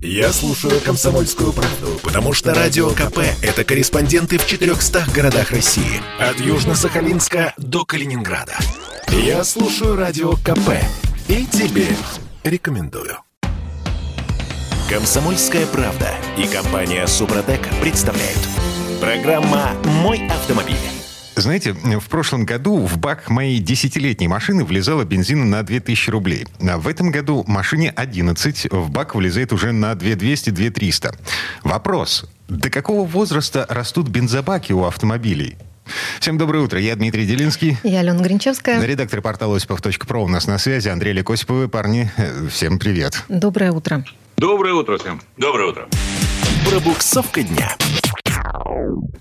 Я слушаю «Комсомольскую правду», потому что «Радио КП» — это корреспонденты в 400 городах России. От Южно-Сахалинска до Калининграда. Я слушаю «Радио КП» и тебе рекомендую. «Комсомольская правда» и компания «Супротек» представляют. Программа «Мой автомобиль». Знаете, в прошлом году в бак моей десятилетней машины влезало бензина на 2000 рублей. А в этом году машине 11, в бак влезает уже на 2200-2300. Вопрос. До какого возраста растут бензобаки у автомобилей? Всем доброе утро. Я Дмитрий Делинский. Я Алена Гринчевская. Редактор портала осипов.про у нас на связи. Андрей Лекосиповы. Парни, э, всем привет. Доброе утро. Доброе утро всем. Доброе утро. Пробуксовка дня.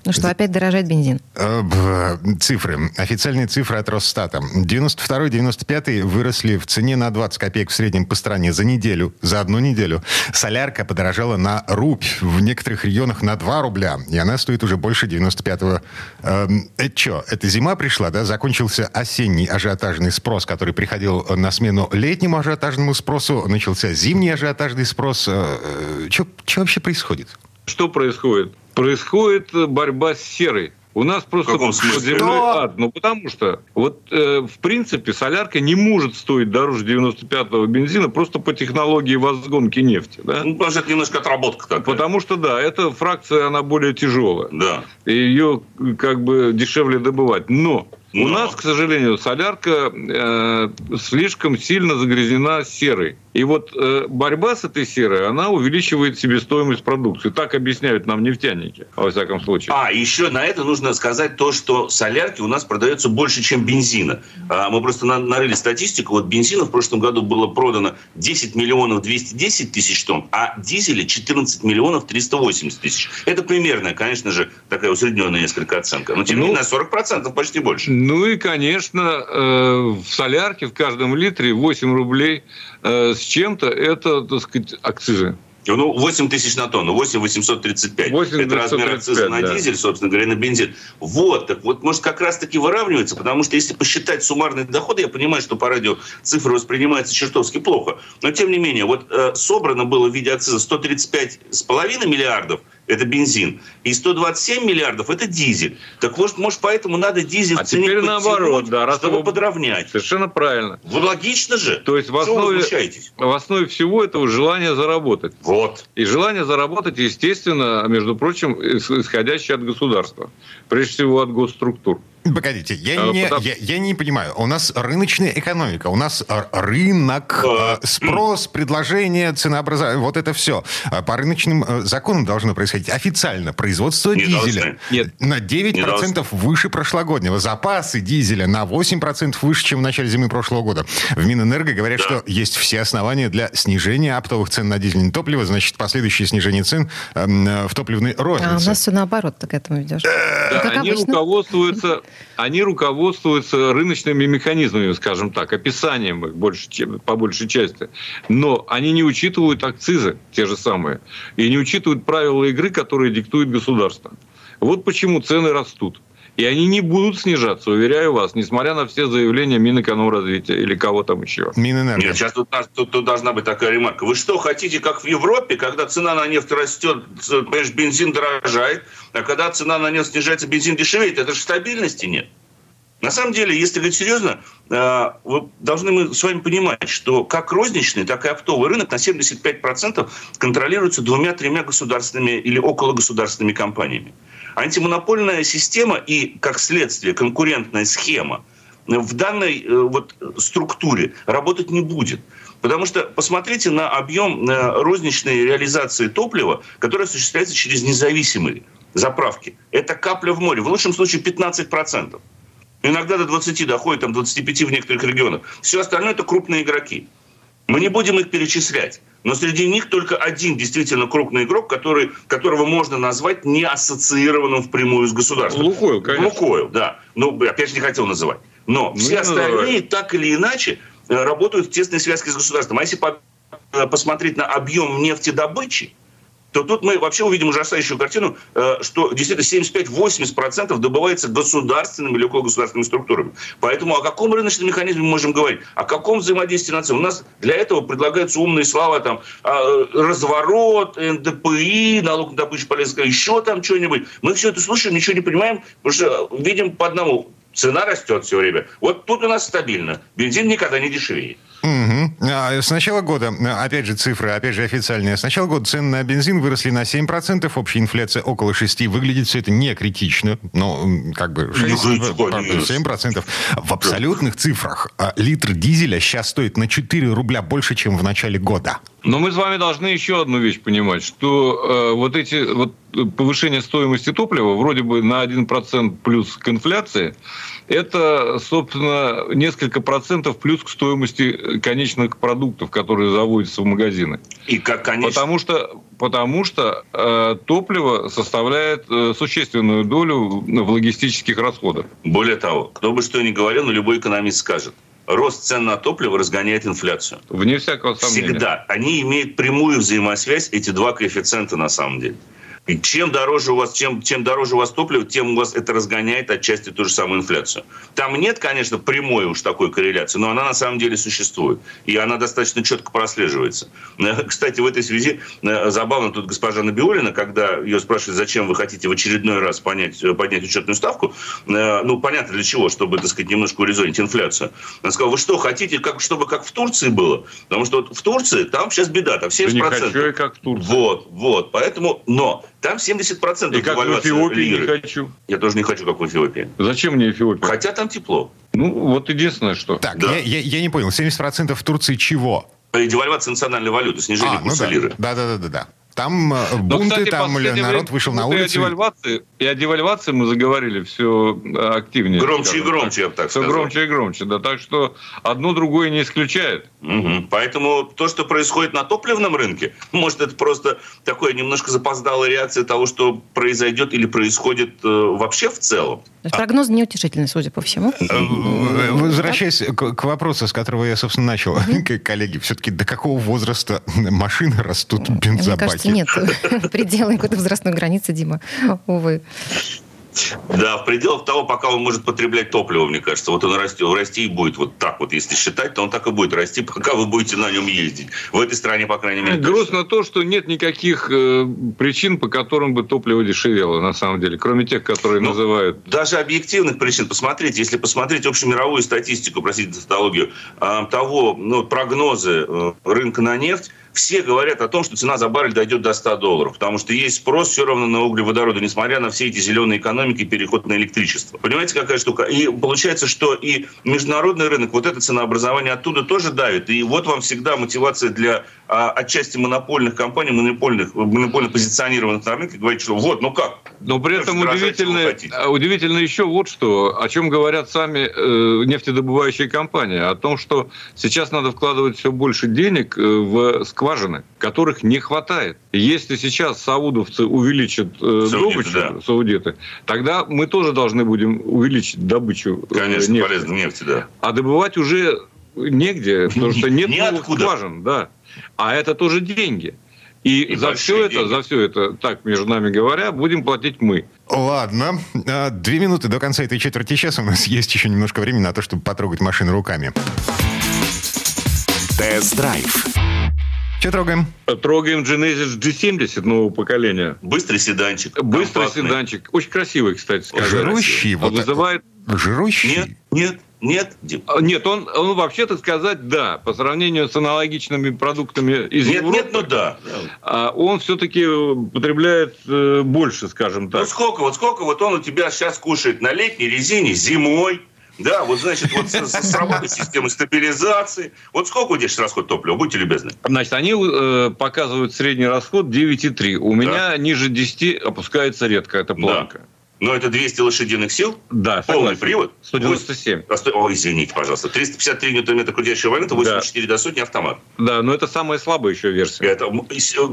Ну что, опять дорожает бензин? Э, цифры. Официальные цифры от Росстата. 92-95 выросли в цене на 20 копеек в среднем по стране за неделю. За одну неделю. Солярка подорожала на рубь. В некоторых регионах на 2 рубля. И она стоит уже больше 95-го. Эм, это что, это зима пришла, да? Закончился осенний ажиотажный спрос, который приходил на смену летнему ажиотажному спросу. Начался зимний ажиотажный спрос. Э, э, что вообще происходит? Что происходит? Происходит борьба с серой. У нас просто под землей ад. Ну, потому что, вот, э, в принципе, солярка не может стоить дороже 95-го бензина просто по технологии возгонки нефти. Да? Ну, потому что это немножко отработка такая. Потому что, да, эта фракция, она более тяжелая. Да. И ее, как бы, дешевле добывать. Но но. У нас, к сожалению, солярка э, слишком сильно загрязнена серой. И вот э, борьба с этой серой, она увеличивает себестоимость продукции. Так объясняют нам нефтяники, во всяком случае. А, еще на это нужно сказать то, что солярки у нас продается больше, чем бензина. А, мы просто нарыли статистику. Вот бензина в прошлом году было продано 10 миллионов 210 тысяч тонн, а дизеля 14 миллионов 380 тысяч. Это примерная, конечно же, такая усредненная несколько оценка. Но тем не ну, менее, на 40% почти больше. Ну и, конечно, э, в солярке в каждом литре 8 рублей Э, с чем-то, это, так сказать, акцизы. Ну, 8 тысяч на тонну, 8 835. 8 это размер акциза на да. дизель, собственно говоря, на бензин. Вот, так вот, может, как раз-таки выравнивается, потому что если посчитать суммарные доходы, я понимаю, что по радио цифры воспринимаются чертовски плохо, но тем не менее, вот э, собрано было в виде акциза 135,5 миллиардов – это бензин. И 127 миллиардов – это дизель. Так может, может поэтому надо дизель а теперь наоборот, да, раз чтобы вы... подровнять. Совершенно правильно. Ну, логично же. То есть в основе, в основе всего этого желание заработать. Вот. И желание заработать, естественно, между прочим, исходящее от государства. Прежде всего от госструктур. Погодите, я, а, не, потому... я, я не понимаю. У нас рыночная экономика, у нас рынок, а... спрос, предложение, ценообразование, вот это все. А по рыночным э, законам должно происходить. Официально производство не дизеля Нет. на 9% выше прошлогоднего. Запасы дизеля на 8% выше, чем в начале зимы прошлого года. В Минэнерго говорят, да. что есть все основания для снижения оптовых цен на дизельное топливо, значит, последующее снижение цен эм, э, в топливной рознице. А у нас все наоборот, ты к этому ведешь. Да, как они обычно. руководствуются они руководствуются рыночными механизмами, скажем так, описанием их больше, по большей части. Но они не учитывают акцизы, те же самые, и не учитывают правила игры, которые диктует государство. Вот почему цены растут. И они не будут снижаться, уверяю вас, несмотря на все заявления Минэкономразвития или кого там еще. Минэнерго. Нет, сейчас тут, тут, тут должна быть такая ремарка. Вы что, хотите, как в Европе, когда цена на нефть растет, понимаешь, бензин дорожает, а когда цена на нефть снижается, бензин дешевеет? Это же стабильности нет. На самом деле, если говорить серьезно, э, вы должны мы с вами понимать, что как розничный, так и оптовый рынок на 75% контролируется двумя-тремя государственными или около государственными компаниями. Антимонопольная система и, как следствие, конкурентная схема в данной э, вот структуре работать не будет. Потому что посмотрите на объем э, розничной реализации топлива, который осуществляется через независимые заправки. Это капля в море. В лучшем случае 15%. Иногда до 20 доходит, там 25 в некоторых регионах. Все остальное это крупные игроки. Мы не будем их перечислять. Но среди них только один действительно крупный игрок, который, которого можно назвать не ассоциированным впрямую с государством. Лукойл, конечно. Лукойл, да. Ну, опять же, не хотел называть. Но ну, все остальные называют. так или иначе э, работают в тесной связке с государством. А если э, посмотреть на объем нефтедобычи, то тут мы вообще увидим ужасающую картину, э, что действительно 75-80% добывается государственными или около государственными структурами. Поэтому о каком рыночном механизме мы можем говорить? О каком взаимодействии наций? У нас для этого предлагаются умные слова, там, а, разворот, НДПИ, налог на добычу полезных, еще там что-нибудь. Мы все это слушаем, ничего не понимаем, потому что видим по одному. Цена растет все время. Вот тут у нас стабильно. Бензин никогда не дешевеет. Угу. С начала года, опять же цифры, опять же официальные, с начала года цены на бензин выросли на 7%, общая инфляция около 6%. Выглядит все это не критично, но как бы 6, 7%. В абсолютных цифрах а, литр дизеля сейчас стоит на 4 рубля больше, чем в начале года. Но мы с вами должны еще одну вещь понимать, что э, вот эти вот повышение стоимости топлива вроде бы на 1% плюс к инфляции, это, собственно, несколько процентов плюс к стоимости конечных продуктов, которые заводятся в магазины. И как конечно. Потому что, потому что э, топливо составляет э, существенную долю в логистических расходах. Более того, кто бы что ни говорил, но любой экономист скажет, рост цен на топливо разгоняет инфляцию. Вне всякого сомнения. Всегда. Они имеют прямую взаимосвязь, эти два коэффициента на самом деле. И чем дороже у вас, чем, чем дороже у вас топливо, тем у вас это разгоняет отчасти ту же самую инфляцию. Там нет, конечно, прямой уж такой корреляции, но она на самом деле существует. И она достаточно четко прослеживается. Э, кстати, в этой связи э, забавно тут госпожа Набиулина, когда ее спрашивают, зачем вы хотите в очередной раз понять, э, поднять учетную ставку, ну, понятно для чего, чтобы, так сказать, немножко урезонить инфляцию. Она сказала, вы что, хотите, как, чтобы как в Турции было? Потому что вот в Турции там сейчас беда, там 70%. Да не хочу я как в Турции. Вот, вот. Поэтому, но там 70% И как в Эфиопии лиры. не хочу. Я тоже не хочу, как в Эфиопии. Зачем мне Эфиопия? Хотя там тепло. Ну, вот единственное, что. Так, да. я, я, я не понял. 70% в Турции чего? Девальвация национальной валюты, снижение а, курса ну да. лиры. Да, да, да, да, да. Там э, бунты, Но, кстати, там народ вышел на улицу. И о, девальвации, и о девальвации мы заговорили все активнее. Громче и громче, так. я бы так все сказал. громче и громче, да. Так что одно другое не исключает. Угу. Поэтому то, что происходит на топливном рынке, может, это просто такое немножко запоздалая реакция того, что произойдет или происходит э, вообще в целом. То есть прогноз неутешительный, судя по всему. Э, э, возвращаясь к вопросу, с которого я, собственно, начал, коллеги, все-таки до какого возраста машины растут бензобаки? Нет предела какой-то возрастной границы, Дима, увы. Да, в пределах того, пока он может потреблять топливо, мне кажется. Вот он растет, расти и будет вот так вот. Если считать, то он так и будет расти, пока вы будете на нем ездить. В этой стране, по крайней мере. Грустно то, что нет никаких э, причин, по которым бы топливо дешевело, на самом деле. Кроме тех, которые ну, называют... Даже объективных причин. Посмотрите, если посмотреть общемировую статистику, простите, тавтологию, э, того, ну, прогнозы э, рынка на нефть, все говорят о том, что цена за баррель дойдет до 100 долларов, потому что есть спрос все равно на углеводороды, несмотря на все эти зеленые экономики и переход на электричество. Понимаете, какая штука? И получается, что и международный рынок, вот это ценообразование оттуда тоже давит. И вот вам всегда мотивация для а, отчасти монопольных компаний, монопольных, монопольно позиционированных на рынке, говорить, что вот, ну как? Но при этом удивительно, а, удивительно еще вот что, о чем говорят сами э, нефтедобывающие компании, о том, что сейчас надо вкладывать все больше денег э, в скважины, которых не хватает. Если сейчас саудовцы увеличат э, саудиты, добычу, да. саудиты, тогда мы тоже должны будем увеличить добычу э, Конечно, нефти. полезной нефти, да. А добывать уже негде, потому что нет новых скважин, да. А это тоже деньги. И, и за все это, деньги. за все это, так между нами говоря, будем платить мы. Ладно. А, две минуты до конца этой четверти часа. У нас есть еще немножко времени на то, чтобы потрогать машину руками. Тест-драйв. Что трогаем? Трогаем Genesis G70 нового поколения. Быстрый седанчик. Быстрый компактный. седанчик. Очень красивый, кстати сказать. Жирущий. Вот вызывает... Жирущий? Нет, нет. Нет, Дим? А, нет, он, он вообще-то сказать да. По сравнению с аналогичными продуктами из нет, Европы. Нет, ну да. А он все-таки потребляет э, больше, скажем так. Ну сколько, вот сколько вот он у тебя сейчас кушает на летней резине зимой? Да, вот значит, вот с, с работой системы стабилизации. Вот сколько у тебя сейчас расход топлива? Будьте любезны. Значит, они э, показывают средний расход 9,3. У да. меня ниже 10 опускается редко эта планка. Да. Но это 200 лошадиных сил? Да, Полный согласен. привод? 197. Ой, извините, пожалуйста. 353 ньютон-метра крутящего момента, 84 да. до сотни автомат. Да, но это самая слабая еще версия. Это,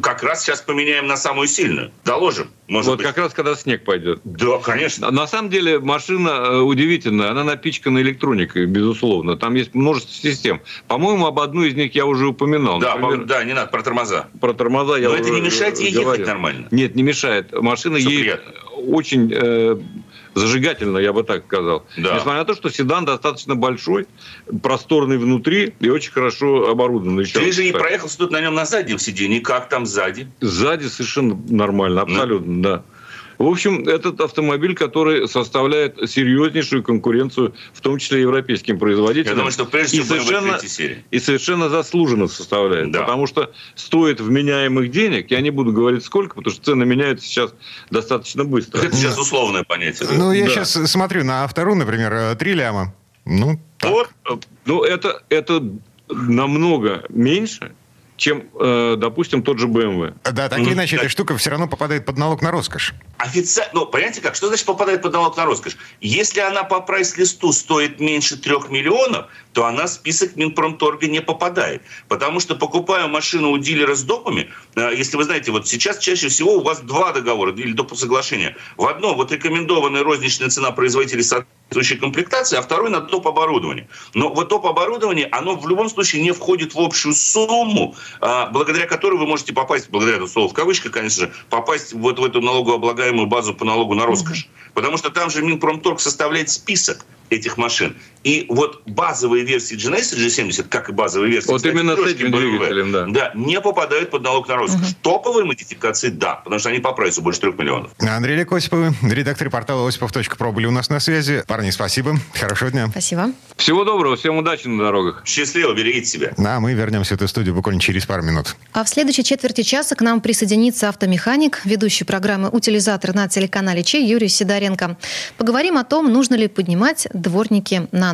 как раз сейчас поменяем на самую сильную. Доложим. Может вот быть. как раз когда снег пойдет. Да, конечно. На самом деле машина э, удивительная, она напичкана электроникой, безусловно. Там есть множество систем. По-моему, об одной из них я уже упоминал. Да, Например, да, не надо, про тормоза. Про тормоза я Но это не мешает ей говорил. ехать нормально. Нет, не мешает. Машина Все едет очень э, зажигательно, я бы так сказал. Да. Несмотря на то, что седан достаточно большой, просторный внутри и очень хорошо оборудован. Еще Ты же не проехался тут на нем на заднем сиденье. Как там сзади? Сзади совершенно нормально, абсолютно, ну. да. В общем, этот автомобиль, который составляет серьезнейшую конкуренцию, в том числе европейским производителям. Я думаю, что прежде всего и совершенно, и совершенно заслуженно составляет. Да. Потому что стоит вменяемых денег, я не буду говорить сколько, потому что цены меняются сейчас достаточно быстро. Это сейчас условное понятие. Ну, я да. сейчас смотрю на вторую, например, э, три ляма. Ну, так. Вот, ну, это, это намного меньше, чем, э, допустим, тот же BMW. Да, так или иначе, эта штука все равно попадает под налог на роскошь. Официально, ну, понимаете как, что значит попадает под налог на роскошь? Если она по прайс-листу стоит меньше трех миллионов, то она в список Минпромторга не попадает. Потому что покупая машину у дилера с допами, если вы знаете, вот сейчас чаще всего у вас два договора или доп. соглашения. В одном вот рекомендованная розничная цена производителя соответствующей комплектации, а второй на топ оборудование. Но вот топ оборудование, оно в любом случае не входит в общую сумму, а, благодаря которой вы можете попасть, благодаря этому слову в кавычках, конечно же, попасть вот в эту налогооблагаемую базу по налогу на роскошь. Потому что там же Минпромторг составляет список этих машин. И вот базовые версии Genesis G70, как и базовые версии... Вот кстати, именно с этим BMW, двигателем, да. Да, не попадают под налог на роскошь. Угу. Топовые модификации, да, потому что они по прайсу больше трех миллионов. Андрей Лек редактор портала осипов.про были у нас на связи. Парни, спасибо. Хорошего дня. Спасибо. Всего доброго, всем удачи на дорогах. Счастливо, берегите себя. А мы вернемся в эту студию буквально через пару минут. А в следующей четверти часа к нам присоединится автомеханик, ведущий программы «Утилизатор» на телеканале Че Юрий Сидоренко. Поговорим о том, нужно ли поднимать дворники на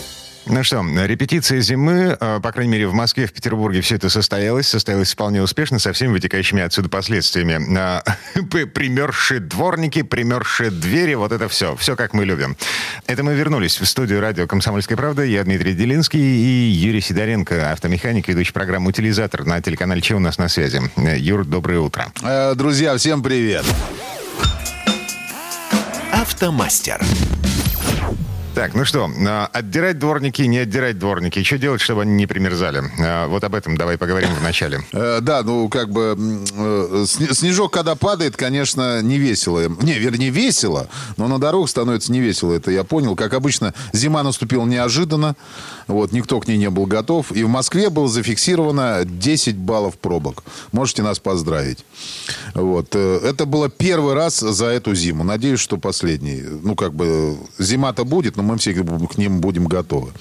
Ну что, репетиция зимы, э, по крайней мере, в Москве, в Петербурге все это состоялось. Состоялось вполне успешно, со всеми вытекающими отсюда последствиями. А, примершие дворники, примершие двери, вот это все. Все, как мы любим. Это мы вернулись в студию радио «Комсомольская правда». Я Дмитрий Делинский и Юрий Сидоренко, автомеханик, ведущий программу «Утилизатор» на телеканале «Че у нас на связи». Юр, доброе утро. Э, друзья, всем привет. Автомастер. Так, ну что, а, отдирать дворники, не отдирать дворники. Что делать, чтобы они не примерзали? А, вот об этом давай поговорим в начале. Э, да, ну как бы э, снежок, когда падает, конечно, не весело. Не, вернее, весело, но на дорогах становится не весело. Это я понял. Как обычно, зима наступила неожиданно. Вот, никто к ней не был готов. И в Москве было зафиксировано 10 баллов пробок. Можете нас поздравить. Вот. Э, это было первый раз за эту зиму. Надеюсь, что последний. Ну, как бы, зима-то будет, но мы все к ним будем готовы.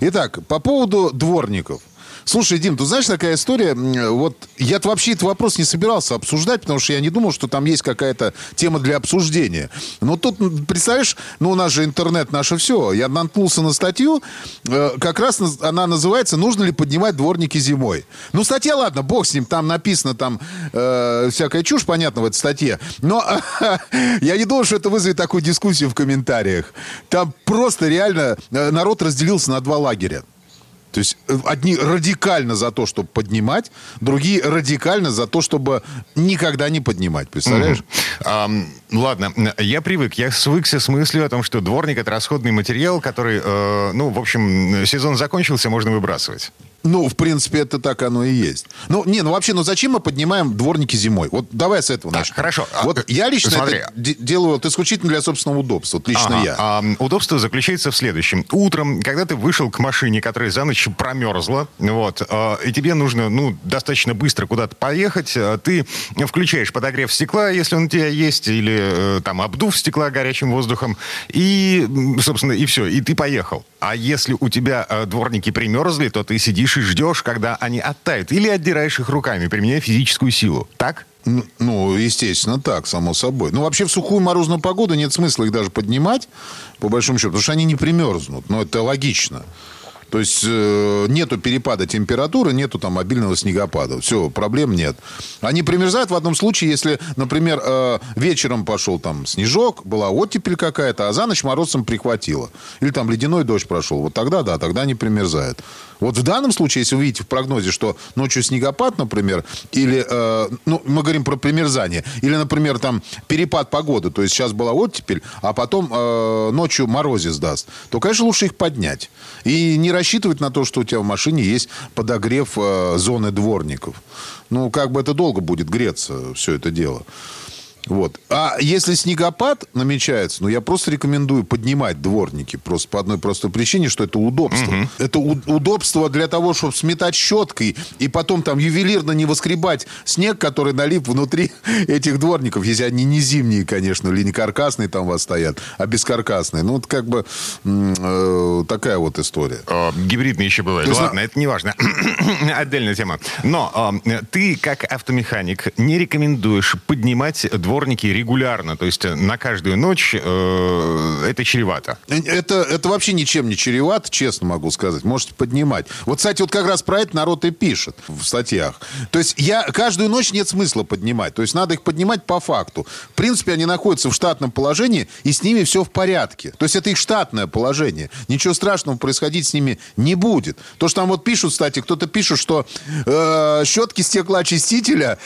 Итак, по поводу дворников. Слушай, Дим, ты знаешь, такая история, вот я вообще этот вопрос не собирался обсуждать, потому что я не думал, что там есть какая-то тема для обсуждения. Но тут, представляешь, ну у нас же интернет наше все. Я наткнулся на статью, э, как раз она называется «Нужно ли поднимать дворники зимой?». Ну, статья, ладно, бог с ним, там написано там э, всякая чушь, понятно, в этой статье. Но я не думал, что это вызовет такую дискуссию в комментариях. Там просто реально э, народ разделился на два лагеря. То есть э, одни радикально за то, чтобы поднимать, другие радикально за то, чтобы никогда не поднимать. Представляешь? Mm-hmm. Um, ладно, я привык, я свыкся с мыслью о том, что дворник это расходный материал, который, э, ну, в общем, сезон закончился, можно выбрасывать. Ну, в принципе, это так оно и есть. Ну, не, ну вообще, ну зачем мы поднимаем дворники зимой? Вот давай с этого начнем. Хорошо. Вот а, я лично смотри. это делаю вот исключительно для собственного удобства. Вот лично ага. я. А, удобство заключается в следующем. Утром, когда ты вышел к машине, которая за ночь промерзла, вот, а, и тебе нужно, ну, достаточно быстро куда-то поехать, а, ты включаешь подогрев стекла, если он у тебя есть, или э, там обдув стекла горячим воздухом, и, собственно, и все, и ты поехал. А если у тебя э, дворники примерзли, то ты сидишь и ждешь, когда они оттают. Или отдираешь их руками, применяя физическую силу. Так? Ну, естественно, так, само собой. Ну, вообще, в сухую морозную погоду нет смысла их даже поднимать, по большому счету, потому что они не примерзнут. Но это логично. То есть э, нету перепада температуры, нету там обильного снегопада. Все, проблем нет. Они примерзают в одном случае, если, например, э, вечером пошел там снежок, была оттепель какая-то, а за ночь морозом прихватило. Или там ледяной дождь прошел. Вот тогда, да, тогда они примерзают. Вот в данном случае, если вы видите в прогнозе, что ночью снегопад, например, или, э, ну, мы говорим про примерзание, или, например, там перепад погоды, то есть сейчас была оттепель, а потом э, ночью морозец даст, то, конечно, лучше их поднять. И не рассчитывать на то, что у тебя в машине есть подогрев э, зоны дворников. Ну, как бы это долго будет греться, все это дело. Вот. А если снегопад намечается, ну, я просто рекомендую поднимать дворники. Просто по одной простой причине, что это удобство. Угу. Это у- удобство для того, чтобы сметать щеткой и потом там ювелирно не воскребать снег, который налип внутри этих дворников. Если они не зимние, конечно, или не каркасные там у вас стоят, а бескаркасные. Ну, вот как бы э, такая вот история. О, гибридные еще бывают. Есть, Ладно, на... это не важно. Отдельная тема. Но э, ты, как автомеханик, не рекомендуешь поднимать дворники дворники регулярно, то есть э, на каждую ночь э, это чревато. Это, это вообще ничем не чревато, честно могу сказать. Можете поднимать. Вот, кстати, вот как раз про это народ и пишет в статьях. То есть я каждую ночь нет смысла поднимать. То есть надо их поднимать по факту. В принципе, они находятся в штатном положении, и с ними все в порядке. То есть это их штатное положение. Ничего страшного происходить с ними не будет. То, что там вот пишут, кстати, кто-то пишет, что э, щетки стеклоочистителя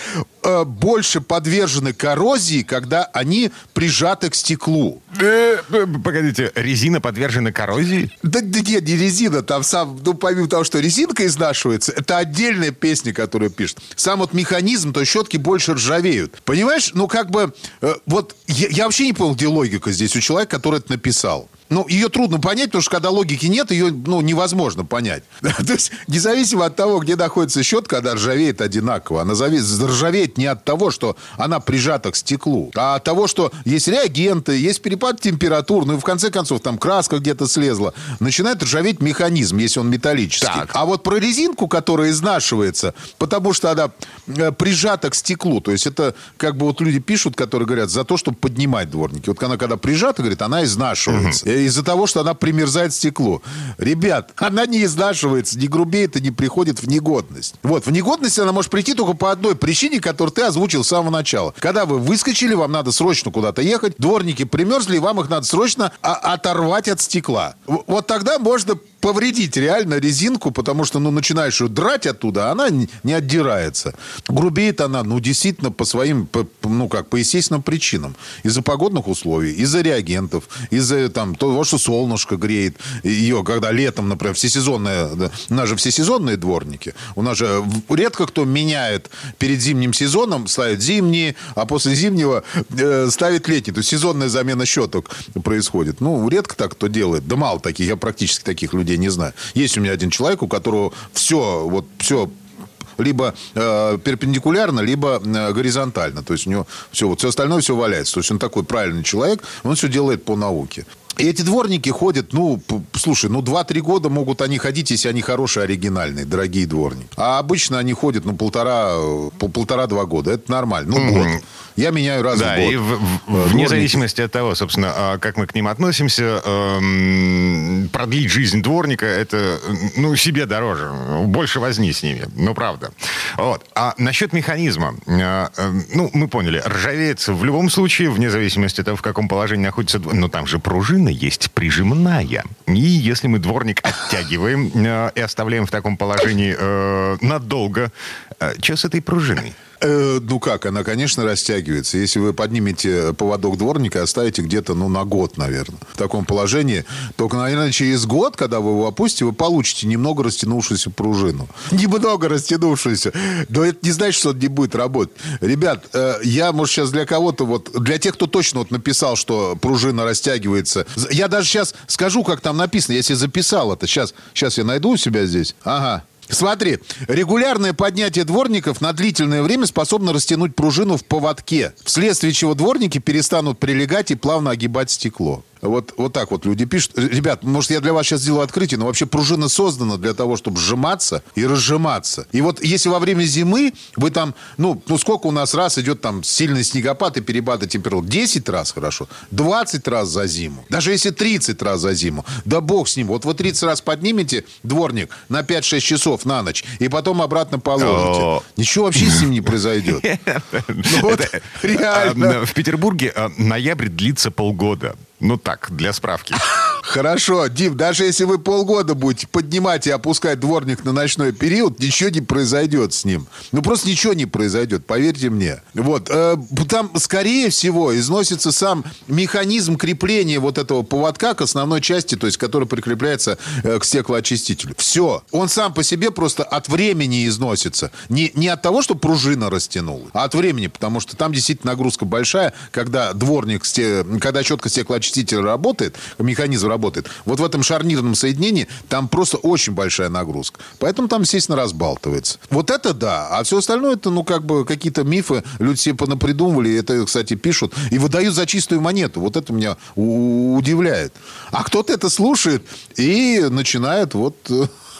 э, больше подвержены коррозии, когда они прижаты к стеклу. Э, погодите, резина подвержена коррозии? Да, да нет, не резина. Там сам, ну, помимо того, что резинка изнашивается, это отдельная песня, которую пишет. Сам вот механизм, то щетки больше ржавеют. Понимаешь, ну как бы, э, вот я, я вообще не понял, где логика здесь у человека, который это написал. Ну, ее трудно понять, потому что когда логики нет, ее ну, невозможно понять. То есть, независимо от того, где находится щетка, она ржавеет одинаково. Она ржавеет не от того, что она прижата к стеклу, а от того, что есть реагенты, есть перепад температур, ну и в конце концов там краска где-то слезла. Начинает ржаветь механизм, если он металлический. Так. А вот про резинку, которая изнашивается, потому что она э, прижата к стеклу, то есть это как бы вот люди пишут, которые говорят, за то, чтобы поднимать дворники. Вот она когда прижата, говорит, она изнашивается. Угу из-за того, что она примерзает стекло. Ребят, она не изнашивается, не грубеет и не приходит в негодность. Вот, в негодность она может прийти только по одной причине, которую ты озвучил с самого начала. Когда вы выскочили, вам надо срочно куда-то ехать, дворники примерзли, и вам их надо срочно оторвать от стекла. Вот тогда можно повредить реально резинку, потому что, ну, начинаешь ее драть оттуда, а она не отдирается. Грубеет она, ну, действительно, по своим, по, ну, как, по естественным причинам. Из-за погодных условий, из-за реагентов, из-за, там, того, что солнышко греет ее, когда летом, например, всесезонные, у нас же всесезонные дворники, у нас же редко кто меняет перед зимним сезоном, ставит зимние, а после зимнего э, ставит летний. То есть сезонная замена щеток происходит. Ну, редко так кто делает. Да мало таких, я практически таких людей не знаю. Есть у меня один человек, у которого все, вот все либо э, перпендикулярно, либо э, горизонтально. То есть у него все, вот все остальное все валяется. То есть он такой правильный человек, он все делает по науке. И эти дворники ходят, ну, слушай, ну, 2-3 года могут они ходить, если они хорошие, оригинальные, дорогие дворники. А обычно они ходят, ну, полтора, полтора-два года. Это нормально. Ну, год. Я меняю раз да, в год. и в, в, вне зависимости от того, собственно, а, как мы к ним относимся, эм, продлить жизнь дворника, это, ну, себе дороже. Больше возни с ними. Ну, правда. Вот. А насчет механизма. Э, э, ну, мы поняли. Ржавеет в любом случае, вне зависимости от того, в каком положении находится... Но там же пружина есть прижимная. И если мы дворник оттягиваем э, и оставляем в таком положении э, надолго, э, что с этой пружиной? Э, ну как, она, конечно, растягивается. Если вы поднимете поводок дворника, оставите где-то, ну, на год, наверное. В таком положении. Только, наверное, через год, когда вы его опустите, вы получите немного растянувшуюся пружину. Немного растянувшуюся. Но это не значит, что он не будет работать. Ребят, э, я, может, сейчас для кого-то, вот, для тех, кто точно вот написал, что пружина растягивается, я даже сейчас скажу, как там написано, если записал это. Сейчас, сейчас я найду у себя здесь. Ага. Смотри, регулярное поднятие дворников на длительное время способно растянуть пружину в поводке, вследствие чего дворники перестанут прилегать и плавно огибать стекло. Вот, вот так вот люди пишут. Ребят, может, я для вас сейчас сделаю открытие, но вообще пружина создана для того, чтобы сжиматься и разжиматься. И вот если во время зимы вы там, ну, ну сколько у нас раз идет там сильный снегопад и перепады температур? 10 раз хорошо, 20 раз за зиму. Даже если 30 раз за зиму. Да бог с ним. Вот вы 30 раз поднимете дворник на 5-6 часов на ночь, и потом обратно положите. Ничего вообще с ним не произойдет. Ну реально. А, в Петербурге а, ноябрь длится полгода. Ну так, для справки. Хорошо, Дим, даже если вы полгода будете поднимать и опускать дворник на ночной период, ничего не произойдет с ним. Ну, просто ничего не произойдет, поверьте мне. Вот, э, там, скорее всего, износится сам механизм крепления вот этого поводка к основной части, то есть, который прикрепляется э, к стеклоочистителю. Все. Он сам по себе просто от времени износится. Не, не от того, что пружина растянула, а от времени, потому что там действительно нагрузка большая, когда дворник, когда четко стеклоочиститель очиститель работает, механизм работает, вот в этом шарнирном соединении там просто очень большая нагрузка. Поэтому там, естественно, разбалтывается. Вот это да. А все остальное, это, ну, как бы какие-то мифы люди себе понапридумывали. Это, кстати, пишут. И выдают за чистую монету. Вот это меня удивляет. А кто-то это слушает и начинает вот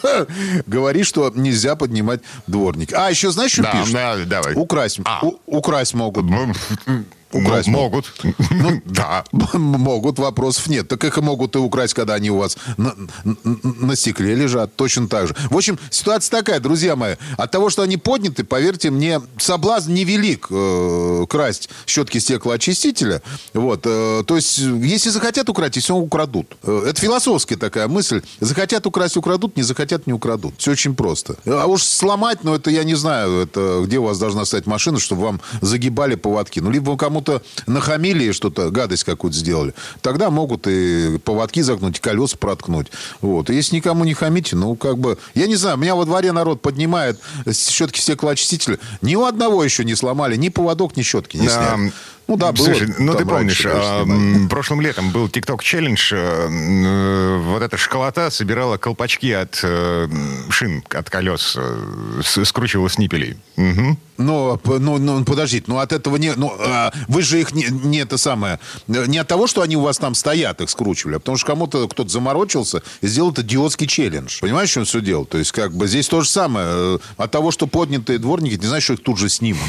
говорит, что нельзя поднимать дворник. А еще знаешь, что да, пишут? Да, давай. Украсть. А. У, украсть могут. Украсть могут. Ну, да. Могут, вопросов нет. Так их могут и украсть, когда они у вас на, на, на стекле лежат. Точно так же. В общем, ситуация такая, друзья мои. От того, что они подняты, поверьте мне, соблазн невелик э, красть щетки стеклоочистителя. Вот. Э, то есть, если захотят украсть, все украдут. Э, это философская такая мысль. Захотят украсть, украдут, не захотят, не украдут. Все очень просто. А уж сломать, ну, это я не знаю, это где у вас должна стоять машина, чтобы вам загибали поводки. Ну, либо кому кому-то нахамили и что-то, гадость какую-то сделали, тогда могут и поводки загнуть, и колеса проткнуть. Вот. И если никому не хамите, ну, как бы... Я не знаю, меня во дворе народ поднимает щетки стеклоочистителя. Ни у одного еще не сломали, ни поводок, ни щетки не да. сняли. Ну да, было. Слушай, ну ты помнишь, а, прошлым летом был TikTok челлендж. Э, э, вот эта школота собирала колпачки от э, шин, от колес, скручивала с ниппелей. Угу. Но, ну, ну, подождите, ну от этого не... Ну, вы же их не, не это самое... Не от того, что они у вас там стоят, их скручивали, а потому что кому-то кто-то заморочился и сделал это идиотский челлендж. Понимаешь, в чем все дело? То есть, как бы здесь то же самое. От того, что поднятые дворники, не знаешь, что их тут же снимут.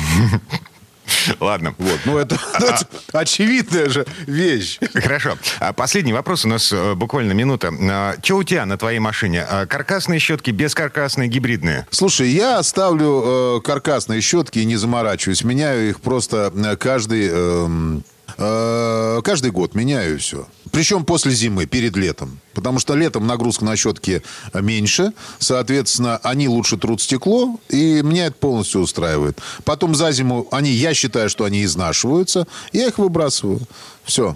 Ладно. Вот, ну это, это очевидная же вещь. Хорошо. А последний вопрос у нас э, буквально минута. А, что у тебя на твоей машине? А, каркасные щетки, бескаркасные, гибридные? Слушай, я ставлю э, каркасные щетки и не заморачиваюсь. Меняю их просто э, каждый... Э, э, каждый год меняю все. Причем после зимы, перед летом. Потому что летом нагрузка на щетки меньше. Соответственно, они лучше трут стекло. И меня это полностью устраивает. Потом за зиму они, я считаю, что они изнашиваются. Я их выбрасываю. Все.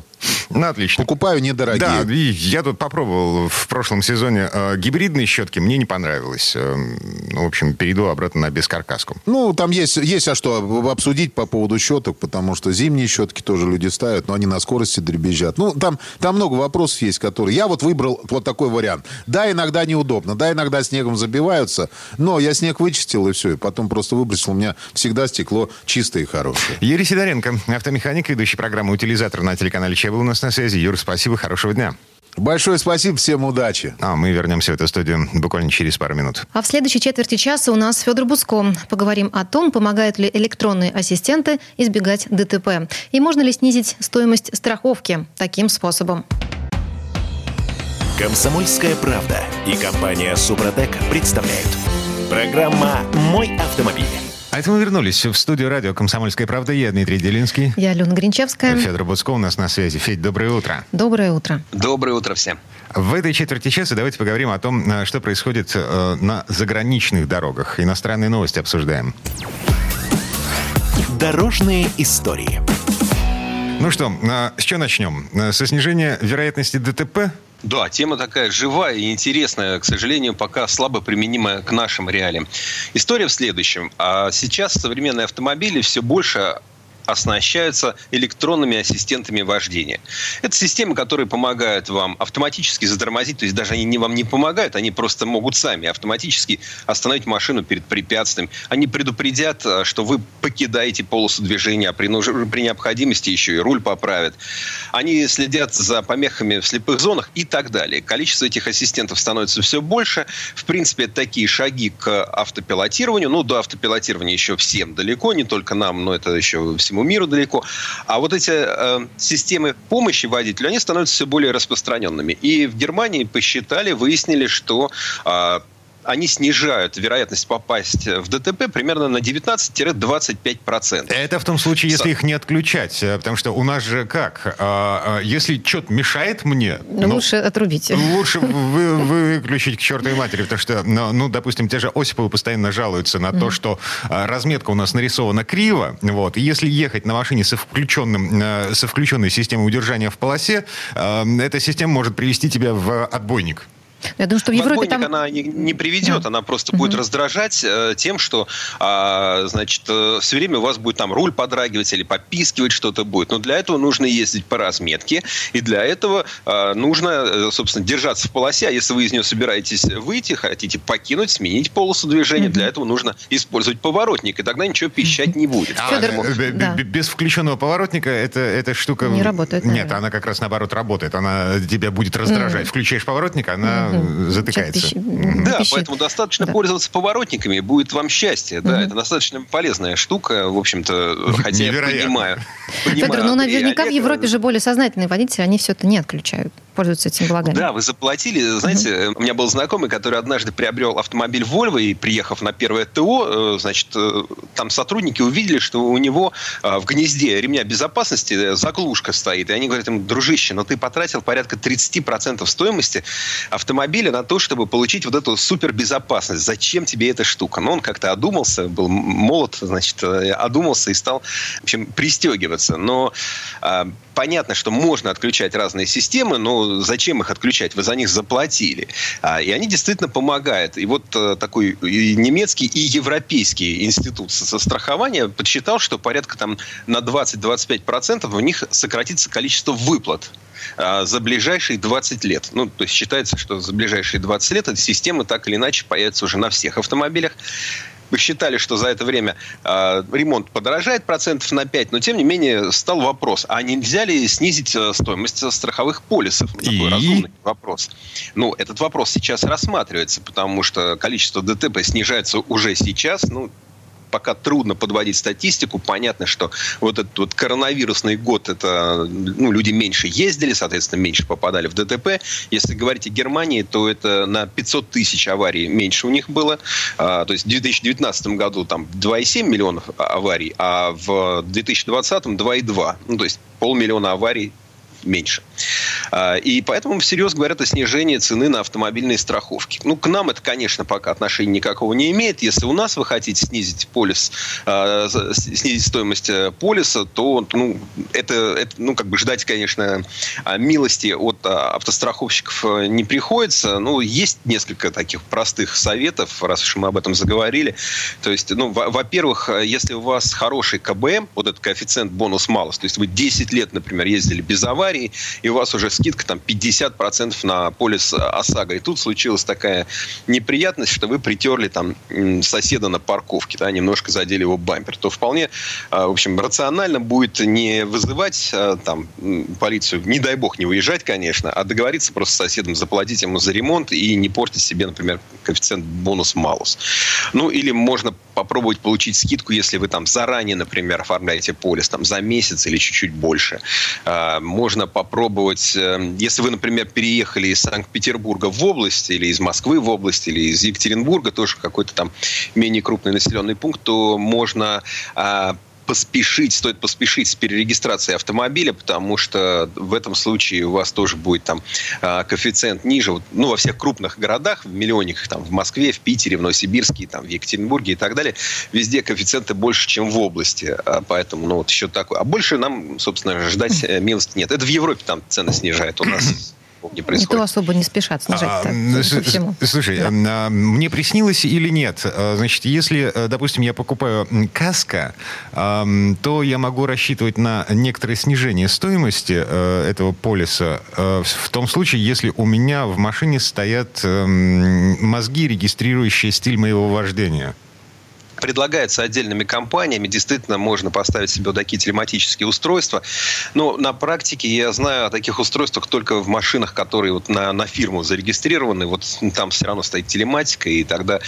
Ну, отлично. Покупаю недорогие. Да, я тут попробовал в прошлом сезоне э, гибридные щетки. Мне не понравилось. Э, ну, в общем, перейду обратно на бескаркаску. Ну, там есть, есть а что обсудить по поводу щеток, потому что зимние щетки тоже люди ставят, но они на скорости дребезжат. Ну, там, там много вопросов есть, которые... Я вот выбрал вот такой вариант. Да, иногда неудобно, да, иногда снегом забиваются, но я снег вычистил, и все, и потом просто выбросил. У меня всегда стекло чистое и хорошее. Юрий Сидоренко, автомеханик, ведущий программы «Утилизатор» на телеканале ЧЕ был у нас на связи. Юр, спасибо, хорошего дня. Большое спасибо, всем удачи. А мы вернемся в эту студию буквально через пару минут. А в следующей четверти часа у нас Федор Буско. Поговорим о том, помогают ли электронные ассистенты избегать ДТП. И можно ли снизить стоимость страховки таким способом. Комсомольская правда и компания Супротек представляют. Программа «Мой автомобиль». А это мы вернулись в студию радио «Комсомольская правда». Я Дмитрий Делинский. Я Алена Гринчевская. Федор Буцко у нас на связи. Федь, доброе утро. Доброе утро. Доброе утро всем. В этой четверти часа давайте поговорим о том, э, что происходит э, на заграничных дорогах. Иностранные новости обсуждаем. Дорожные истории. Ну что, э, с чего начнем? Со снижения вероятности ДТП да, тема такая живая и интересная, к сожалению, пока слабо применимая к нашим реалиям. История в следующем. А сейчас современные автомобили все больше оснащаются электронными ассистентами вождения. Это системы, которые помогают вам автоматически затормозить, то есть даже они не, вам не помогают, они просто могут сами автоматически остановить машину перед препятствием. Они предупредят, э, что вы покидаете полосу движения, а при, при необходимости еще и руль поправят. Они следят за помехами в слепых зонах и так далее. Количество этих ассистентов становится все больше. В принципе, это такие шаги к автопилотированию. Ну, до автопилотирования еще всем далеко, не только нам, но это еще всему миру далеко. А вот эти э, системы помощи водителю, они становятся все более распространенными. И в Германии посчитали, выяснили, что э, они снижают вероятность попасть в ДТП примерно на 19-25%. Это в том случае, если их не отключать. Э, потому что у нас же как? А, а, если что-то мешает мне... Ну, лучше отрубить. Лучше вы, выключить к чертовой матери. Потому что, ну, ну, допустим, те же Осиповы постоянно жалуются на то, что а, разметка у нас нарисована криво. Вот, и если ехать на машине со, включенным, э, со включенной системой удержания в полосе, эта система может привести тебя в отбойник. Я думаю, что в Европе там... она не, не приведет, да. она просто угу. будет раздражать э, тем, что, э, значит, э, все время у вас будет там руль подрагивать или попискивать что-то будет. Но для этого нужно ездить по разметке, и для этого э, нужно, э, собственно, держаться в полосе. А если вы из нее собираетесь выйти, хотите покинуть, сменить полосу движения, угу. для этого нужно использовать поворотник, и тогда ничего пищать не будет. А, Федор, э, да. Без включенного поворотника эта, эта штука... Не работает. Нет, наверное. она как раз наоборот работает. Она тебя будет раздражать. Угу. Включаешь поворотник, она угу. затыкается. Да, пишет. поэтому достаточно да. пользоваться поворотниками, будет вам счастье. Да, угу. это достаточно полезная штука, в общем-то, хотя я понимаю. понимаю Федор, ну наверняка в Европе же более сознательные водители, они все это не отключают пользуются этими благами. Да, вы заплатили. Знаете, у меня был знакомый, который однажды приобрел автомобиль Volvo и, приехав на первое ТО, э, значит, э, там сотрудники увидели, что у него э, в гнезде ремня безопасности заглушка стоит. И они говорят ему, дружище, но ты потратил порядка 30% стоимости автомобиля на то, чтобы получить вот эту супербезопасность. Зачем тебе эта штука? Но он как-то одумался, был молод, значит, одумался и стал, в общем, пристегиваться. Но понятно, что можно отключать разные системы, но зачем их отключать? Вы за них заплатили. А, и они действительно помогают. И вот э, такой немецкий и европейский институт страхования подсчитал, что порядка там на 20-25% у них сократится количество выплат за ближайшие 20 лет. Ну, то есть считается, что за ближайшие 20 лет эта система так или иначе появится уже на всех автомобилях посчитали, что за это время э, ремонт подорожает процентов на 5, но тем не менее стал вопрос, а нельзя ли снизить э, стоимость страховых полисов? Такой И... разумный вопрос. Ну, этот вопрос сейчас рассматривается, потому что количество ДТП снижается уже сейчас, ну, пока трудно подводить статистику. Понятно, что вот этот вот коронавирусный год, это ну, люди меньше ездили, соответственно, меньше попадали в ДТП. Если говорить о Германии, то это на 500 тысяч аварий меньше у них было. А, то есть в 2019 году там 2,7 миллионов аварий, а в 2020 2,2. Ну, то есть полмиллиона аварий меньше. А, и поэтому всерьез говорят о снижении цены на автомобильные страховки. Ну, к нам это, конечно, пока отношения никакого не имеет. Если у нас вы хотите снизить полис, а, снизить стоимость э, полиса, то ну, это, это, ну, как бы ждать, конечно, а, милости от автостраховщиков э, не приходится. Ну, есть несколько таких простых советов, раз уж мы об этом заговорили. То есть, ну, во-первых, если у вас хороший КБМ, вот этот коэффициент бонус-малус, то есть вы 10 лет, например, ездили без аварии, и у вас уже скидка там 50% на полис ОСАГО. И тут случилась такая неприятность, что вы притерли там соседа на парковке, да, немножко задели его бампер. То вполне, а, в общем, рационально будет не вызывать а, там полицию, не дай бог, не уезжать, конечно, а договориться просто с соседом, заплатить ему за ремонт и не портить себе, например, коэффициент бонус-малус. Ну, или можно попробовать получить скидку, если вы там заранее, например, оформляете полис там за месяц или чуть-чуть больше. А, можно попробовать, э, если вы, например, переехали из Санкт-Петербурга в область или из Москвы в область или из Екатеринбурга, тоже какой-то там менее крупный населенный пункт, то можно а, поспешить, стоит поспешить с перерегистрацией автомобиля, потому что в этом случае у вас тоже будет там а, коэффициент ниже. Ну, во всех крупных городах, в миллионниках, там, в Москве, в Питере, в Новосибирске, там, в Екатеринбурге и так далее, везде коэффициенты больше, чем в области. А, поэтому, ну, вот еще такое. А больше нам, собственно, ждать э, милости нет. Это в Европе там цены снижают. У нас не происходит. Никто особо не спешат снижать а. Слушай, да. А, мне приснилось или нет? А, значит, если, э, допустим, я покупаю каска, то я могу рассчитывать на некоторое снижение стоимости э, этого полиса э, в том случае, если у меня в машине стоят эм, мозги, регистрирующие стиль моего вождения предлагается отдельными компаниями. Действительно, можно поставить себе такие телематические устройства. Но на практике я знаю о таких устройствах только в машинах, которые вот на, на фирму зарегистрированы. Вот там все равно стоит телематика, и тогда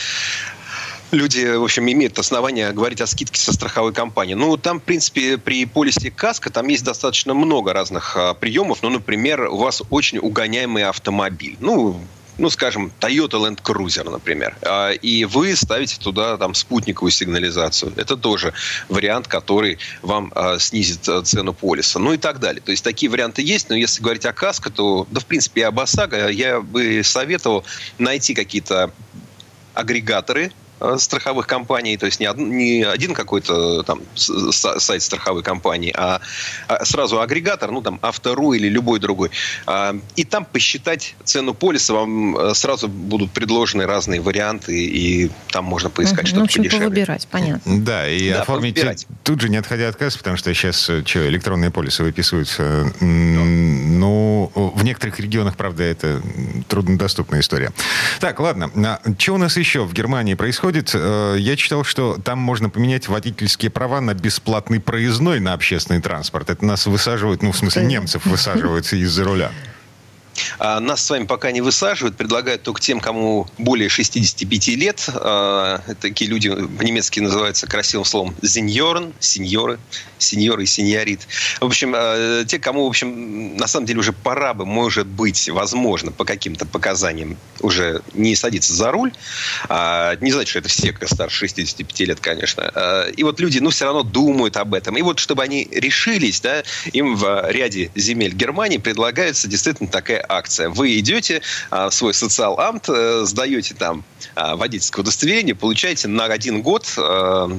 люди, в общем, имеют основания говорить о скидке со страховой компании. Ну, там, в принципе, при полисе КАСКО там есть достаточно много разных а, приемов. Ну, например, у вас очень угоняемый автомобиль. Ну, ну, скажем, Toyota Land Cruiser, например, а, и вы ставите туда там спутниковую сигнализацию. Это тоже вариант, который вам а, снизит а, цену полиса. Ну и так далее. То есть такие варианты есть, но если говорить о каско, то, да, в принципе, и об ОСАГО я бы советовал найти какие-то агрегаторы, страховых компаний, то есть не, од, не один какой-то там сайт страховой компании, а, а сразу агрегатор, ну там Автору или любой другой. А, и там посчитать цену полиса вам э, сразу будут предложены разные варианты, и там можно поискать угу, что-то ну, подешевле. выбирать, понятно. Да, и да, оформить выбирать. тут же не отходя от кассы, потому что сейчас э, что, электронные полисы выписываются. Ну, в некоторых регионах, правда, это труднодоступная история. Так, ладно. А что у нас еще в Германии происходит? Происходит. Э, я читал, что там можно поменять водительские права на бесплатный проездной на общественный транспорт. Это нас высаживают, ну, в смысле, немцев высаживают из-за руля. А нас с вами пока не высаживают, предлагают только тем, кому более 65 лет. А, такие люди по-немецки называются красивым словом «зеньорн», «сеньоры», «сеньоры» и «сеньорит». В общем, а, те, кому, в общем, на самом деле уже пора бы, может быть, возможно, по каким-то показаниям уже не садиться за руль. Не знаю, что это все, старше 65 лет, конечно. И вот люди, ну, все равно думают об этом. И вот, чтобы они решились, да, им в ряде земель Германии предлагается действительно такая акция. Вы идете а, в свой социал-амт, э, сдаете там а, водительское удостоверение, получаете на один год а,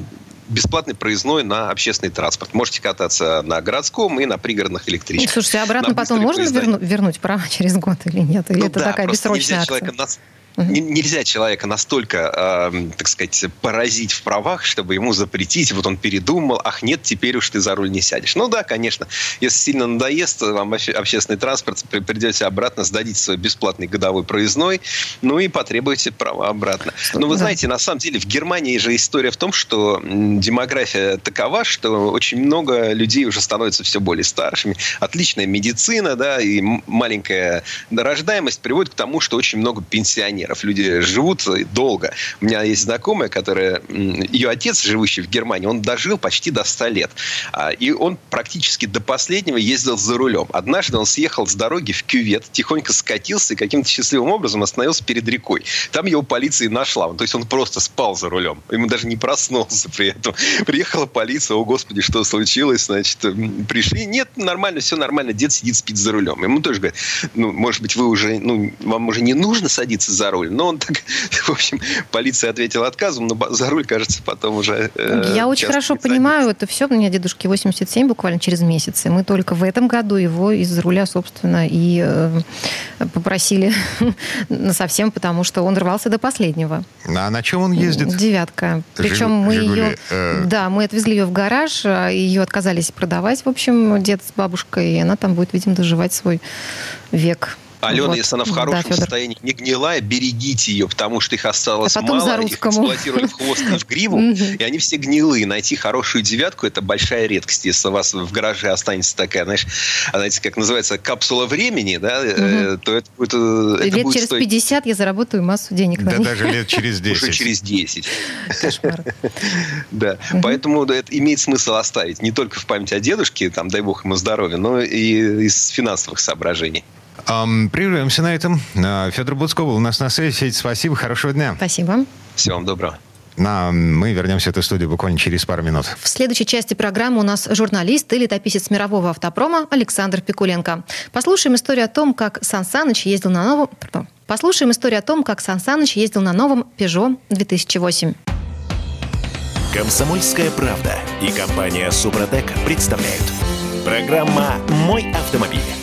бесплатный проездной на общественный транспорт. Можете кататься на городском и на пригородных электричках. Слушайте, обратно потом можно верну, вернуть права через год или нет? Или ну, это да, такая бессрочная акция? Нельзя человека настолько, э, так сказать, поразить в правах, чтобы ему запретить. Вот он передумал, ах нет, теперь уж ты за руль не сядешь. Ну да, конечно. Если сильно надоест вам общественный транспорт, придете обратно, сдадите свой бесплатный годовой проездной, ну и потребуете права обратно. Но вы знаете, на самом деле в Германии же история в том, что демография такова, что очень много людей уже становятся все более старшими. Отличная медицина, да, и маленькая рождаемость приводит к тому, что очень много пенсионеров пенсионеров. Люди живут долго. У меня есть знакомая, которая... Ее отец, живущий в Германии, он дожил почти до 100 лет. А, и он практически до последнего ездил за рулем. Однажды он съехал с дороги в кювет, тихонько скатился и каким-то счастливым образом остановился перед рекой. Там его полиция нашла. То есть он просто спал за рулем. Ему даже не проснулся при этом. Приехала полиция, о господи, что случилось? Значит, пришли. Нет, нормально, все нормально. Дед сидит, спит за рулем. Ему тоже говорят, ну, может быть, вы уже, ну, вам уже не нужно садиться за руль. Но он так, в общем, полиция ответила отказом, но за руль, кажется, потом уже... Э, Я очень хорошо понимаю это все. У меня дедушке 87 буквально через месяц. И мы только в этом году его из руля, собственно, и э, попросили совсем, потому что он рвался до последнего. А на чем он ездит? Девятка. Причем мы ее... Э. Да, мы отвезли ее в гараж, а ее отказались продавать, в общем, дед с бабушкой, и она там будет, видимо, доживать свой век. Алена, вот. если она в хорошем да, состоянии, не гнилая, берегите ее, потому что их осталось а мало, их эксплуатировали в хвост и в гриву, и они все гнилые. Найти хорошую девятку – это большая редкость. Если у вас в гараже останется такая, знаешь, знаете, как называется, капсула времени, да, э, то это будет... Э, это лет будет через стоить... 50 я заработаю массу денег Да даже лет через 10. Уже через 10. Кошмар. Да, поэтому это имеет смысл оставить не только в память о дедушке, там, дай бог ему здоровья, но и из финансовых соображений. Прервемся на этом. Uh, Федор Буцков был у нас на связи. Федь, спасибо, хорошего дня. Спасибо. Всего вам доброго. На, мы вернемся в эту студию буквально через пару минут. В следующей части программы у нас журналист и летописец мирового автопрома Александр Пикуленко. Послушаем историю о том, как Сан Саныч ездил на новом... Послушаем историю о том, как Сан Саныч ездил на новом Peugeot 2008. Комсомольская правда и компания Супротек представляют. Программа «Мой автомобиль».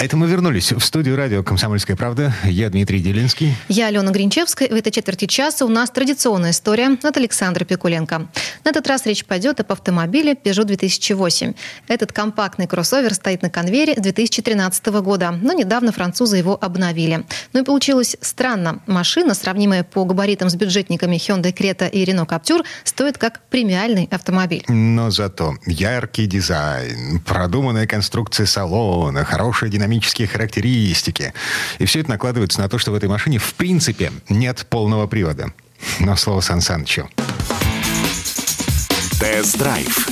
Это мы вернулись в студию радио «Комсомольская правда». Я Дмитрий Делинский. Я Алена Гринчевская. В этой четверти часа у нас традиционная история от Александра Пикуленко. На этот раз речь пойдет об автомобиле Peugeot 2008. Этот компактный кроссовер стоит на конвейере с 2013 года, но недавно французы его обновили. Ну и получилось странно. Машина, сравнимая по габаритам с бюджетниками Hyundai Creta и Renault Captur, стоит как премиальный автомобиль. Но зато яркий дизайн, продуманная конструкция салона, хорошая динамика динамические характеристики. И все это накладывается на то, что в этой машине в принципе нет полного привода. Но слово Сан Санычу. Тест-драйв.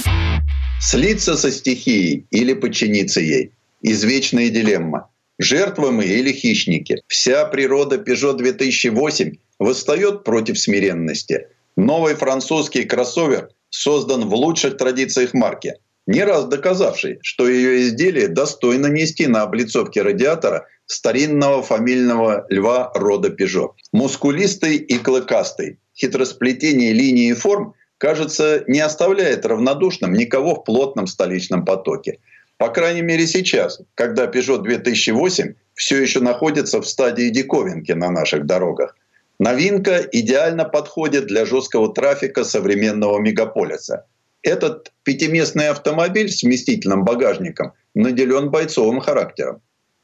Слиться со стихией или подчиниться ей. Извечная дилемма. Жертвы мы или хищники. Вся природа Peugeot 2008 восстает против смиренности. Новый французский кроссовер создан в лучших традициях марки – не раз доказавший, что ее изделие достойно нести на облицовке радиатора старинного фамильного льва рода Пежо. Мускулистый и клыкастый, хитросплетение линий и форм, кажется, не оставляет равнодушным никого в плотном столичном потоке. По крайней мере сейчас, когда Peugeot 2008 все еще находится в стадии диковинки на наших дорогах. Новинка идеально подходит для жесткого трафика современного мегаполиса – этот пятиместный автомобиль с вместительным багажником наделен бойцовым характером.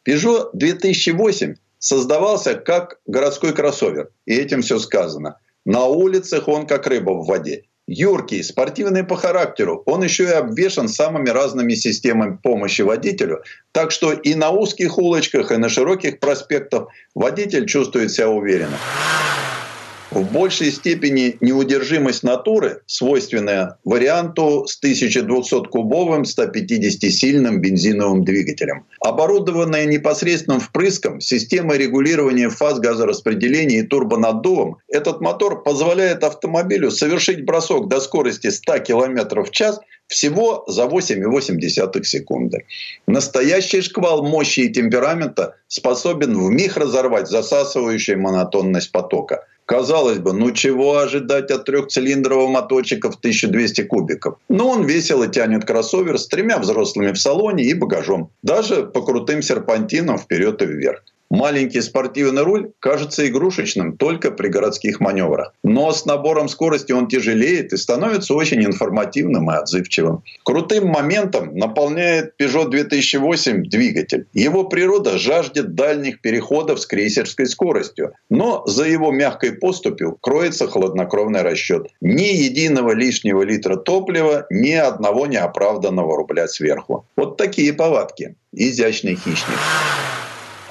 Peugeot 2008 создавался как городской кроссовер, и этим все сказано. На улицах он как рыба в воде. Юркий, спортивный по характеру, он еще и обвешан самыми разными системами помощи водителю, так что и на узких улочках, и на широких проспектах водитель чувствует себя уверенно. В большей степени неудержимость натуры, свойственная варианту с 1200-кубовым 150-сильным бензиновым двигателем. Оборудованная непосредственным впрыском, системой регулирования фаз газораспределения и турбонаддувом, этот мотор позволяет автомобилю совершить бросок до скорости 100 км в час всего за 8,8 секунды. Настоящий шквал мощи и темперамента способен в миг разорвать засасывающую монотонность потока – Казалось бы, ну чего ожидать от трехцилиндрового моточка в 1200 кубиков? Но он весело тянет кроссовер с тремя взрослыми в салоне и багажом. Даже по крутым серпантинам вперед и вверх. Маленький спортивный руль кажется игрушечным только при городских маневрах. Но с набором скорости он тяжелеет и становится очень информативным и отзывчивым. Крутым моментом наполняет Peugeot 2008 двигатель. Его природа жаждет дальних переходов с крейсерской скоростью. Но за его мягкой поступью кроется хладнокровный расчет. Ни единого лишнего литра топлива, ни одного неоправданного рубля сверху. Вот такие повадки. Изящный хищник.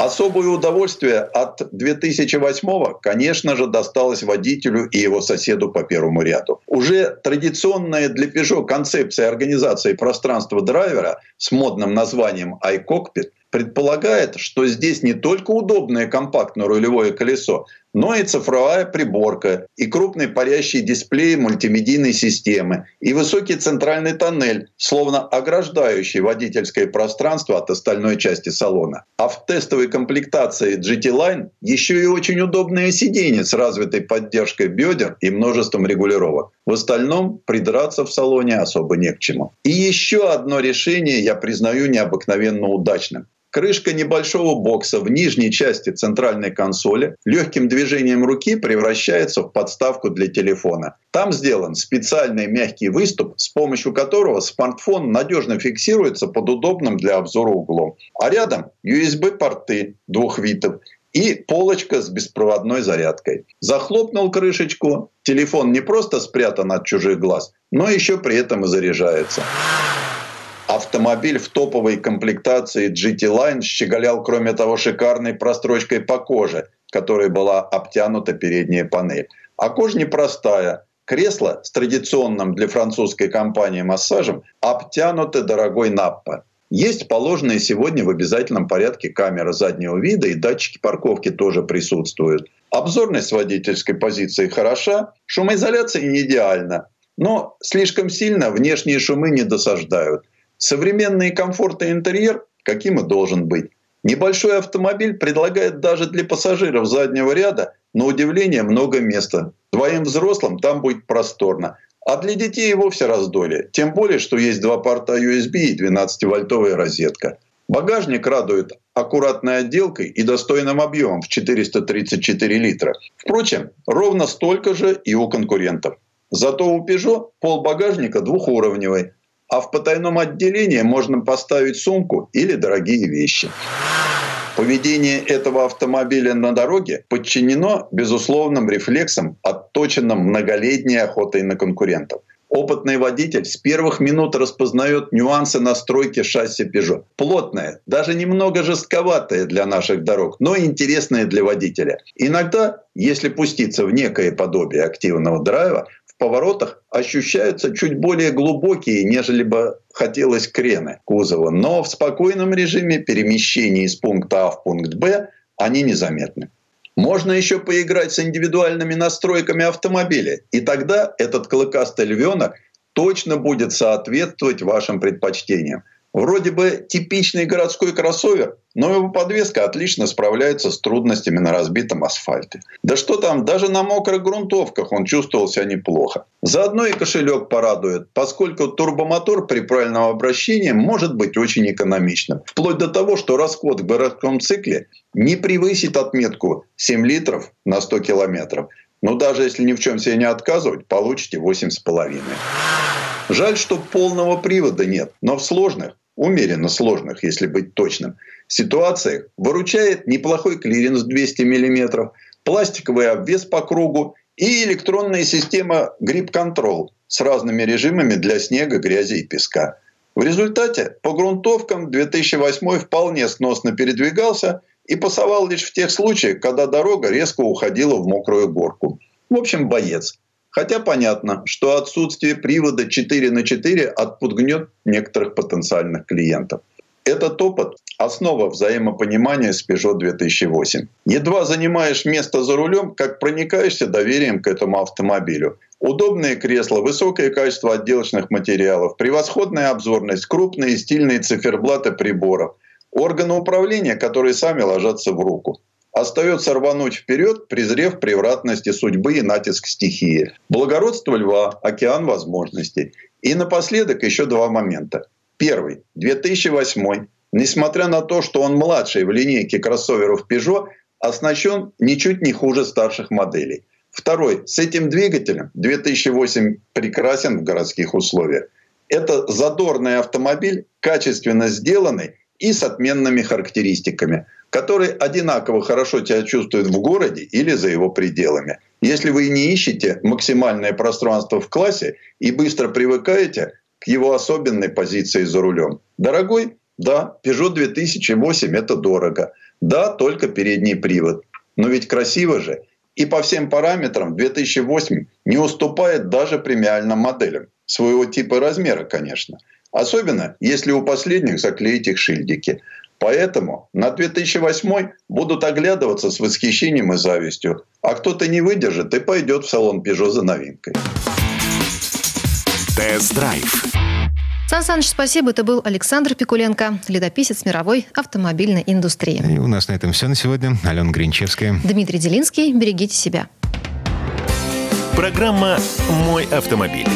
Особое удовольствие от 2008-го, конечно же, досталось водителю и его соседу по первому ряду. Уже традиционная для Peugeot концепция организации пространства драйвера с модным названием iCockpit предполагает, что здесь не только удобное компактное рулевое колесо, но и цифровая приборка, и крупный парящий дисплей мультимедийной системы, и высокий центральный тоннель, словно ограждающий водительское пространство от остальной части салона. А в тестовой комплектации GT Line еще и очень удобное сиденье с развитой поддержкой бедер и множеством регулировок. В остальном придраться в салоне особо не к чему. И еще одно решение я признаю необыкновенно удачным. Крышка небольшого бокса в нижней части центральной консоли легким движением руки превращается в подставку для телефона. Там сделан специальный мягкий выступ, с помощью которого смартфон надежно фиксируется под удобным для обзора углом. А рядом USB-порты двух витов и полочка с беспроводной зарядкой. Захлопнул крышечку, телефон не просто спрятан от чужих глаз, но еще при этом и заряжается. Автомобиль в топовой комплектации GT Line щеголял, кроме того, шикарной прострочкой по коже, которой была обтянута передняя панель. А кожа непростая. Кресло с традиционным для французской компании массажем обтянуто дорогой наппа. Есть положенные сегодня в обязательном порядке камеры заднего вида и датчики парковки тоже присутствуют. Обзорность водительской позиции хороша, шумоизоляция не идеальна, но слишком сильно внешние шумы не досаждают. Современный комфортный интерьер, каким и должен быть. Небольшой автомобиль предлагает даже для пассажиров заднего ряда, на удивление, много места. Двоим взрослым там будет просторно. А для детей и вовсе раздолье. Тем более, что есть два порта USB и 12-вольтовая розетка. Багажник радует аккуратной отделкой и достойным объемом в 434 литра. Впрочем, ровно столько же и у конкурентов. Зато у Peugeot пол багажника двухуровневый, а в потайном отделении можно поставить сумку или дорогие вещи. Поведение этого автомобиля на дороге подчинено безусловным рефлексам, отточенным многолетней охотой на конкурентов. Опытный водитель с первых минут распознает нюансы настройки шасси Peugeot. Плотное, даже немного жестковатое для наших дорог, но интересное для водителя. Иногда, если пуститься в некое подобие активного драйва, поворотах ощущаются чуть более глубокие, нежели бы хотелось крены кузова. Но в спокойном режиме перемещения из пункта А в пункт Б они незаметны. Можно еще поиграть с индивидуальными настройками автомобиля, и тогда этот клыкастый львенок точно будет соответствовать вашим предпочтениям. Вроде бы типичный городской кроссовер, но его подвеска отлично справляется с трудностями на разбитом асфальте. Да что там, даже на мокрых грунтовках он чувствовал себя неплохо. Заодно и кошелек порадует, поскольку турбомотор при правильном обращении может быть очень экономичным. Вплоть до того, что расход в городском цикле не превысит отметку 7 литров на 100 километров. Но даже если ни в чем себе не отказывать, получите 8,5. Жаль, что полного привода нет, но в сложных, умеренно сложных, если быть точным, ситуациях выручает неплохой клиренс 200 мм, пластиковый обвес по кругу и электронная система Grip Control с разными режимами для снега, грязи и песка. В результате по грунтовкам 2008 вполне сносно передвигался и пасовал лишь в тех случаях, когда дорога резко уходила в мокрую горку. В общем, боец. Хотя понятно, что отсутствие привода 4 на 4 отпугнет некоторых потенциальных клиентов. Этот опыт – основа взаимопонимания с Peugeot 2008. Едва занимаешь место за рулем, как проникаешься доверием к этому автомобилю. Удобные кресла, высокое качество отделочных материалов, превосходная обзорность, крупные стильные циферблаты приборов, органы управления, которые сами ложатся в руку. Остается рвануть вперед, презрев превратности судьбы и натиск стихии. Благородство льва, океан возможностей. И напоследок еще два момента. Первый. 2008. Несмотря на то, что он младший в линейке кроссоверов Peugeot, оснащен ничуть не хуже старших моделей. Второй. С этим двигателем 2008 прекрасен в городских условиях. Это задорный автомобиль, качественно сделанный и с отменными характеристиками – который одинаково хорошо себя чувствует в городе или за его пределами. Если вы не ищете максимальное пространство в классе и быстро привыкаете к его особенной позиции за рулем. Дорогой? Да, Peugeot 2008 – это дорого. Да, только передний привод. Но ведь красиво же. И по всем параметрам 2008 не уступает даже премиальным моделям. Своего типа и размера, конечно. Особенно, если у последних заклеить их шильдики. Поэтому на 2008 будут оглядываться с восхищением и завистью. А кто-то не выдержит и пойдет в салон Peugeot за новинкой. Тест-драйв. Сан Саныч, спасибо. Это был Александр Пикуленко, летописец мировой автомобильной индустрии. И у нас на этом все на сегодня. Алена Гринчевская. Дмитрий Делинский. Берегите себя. Программа «Мой автомобиль».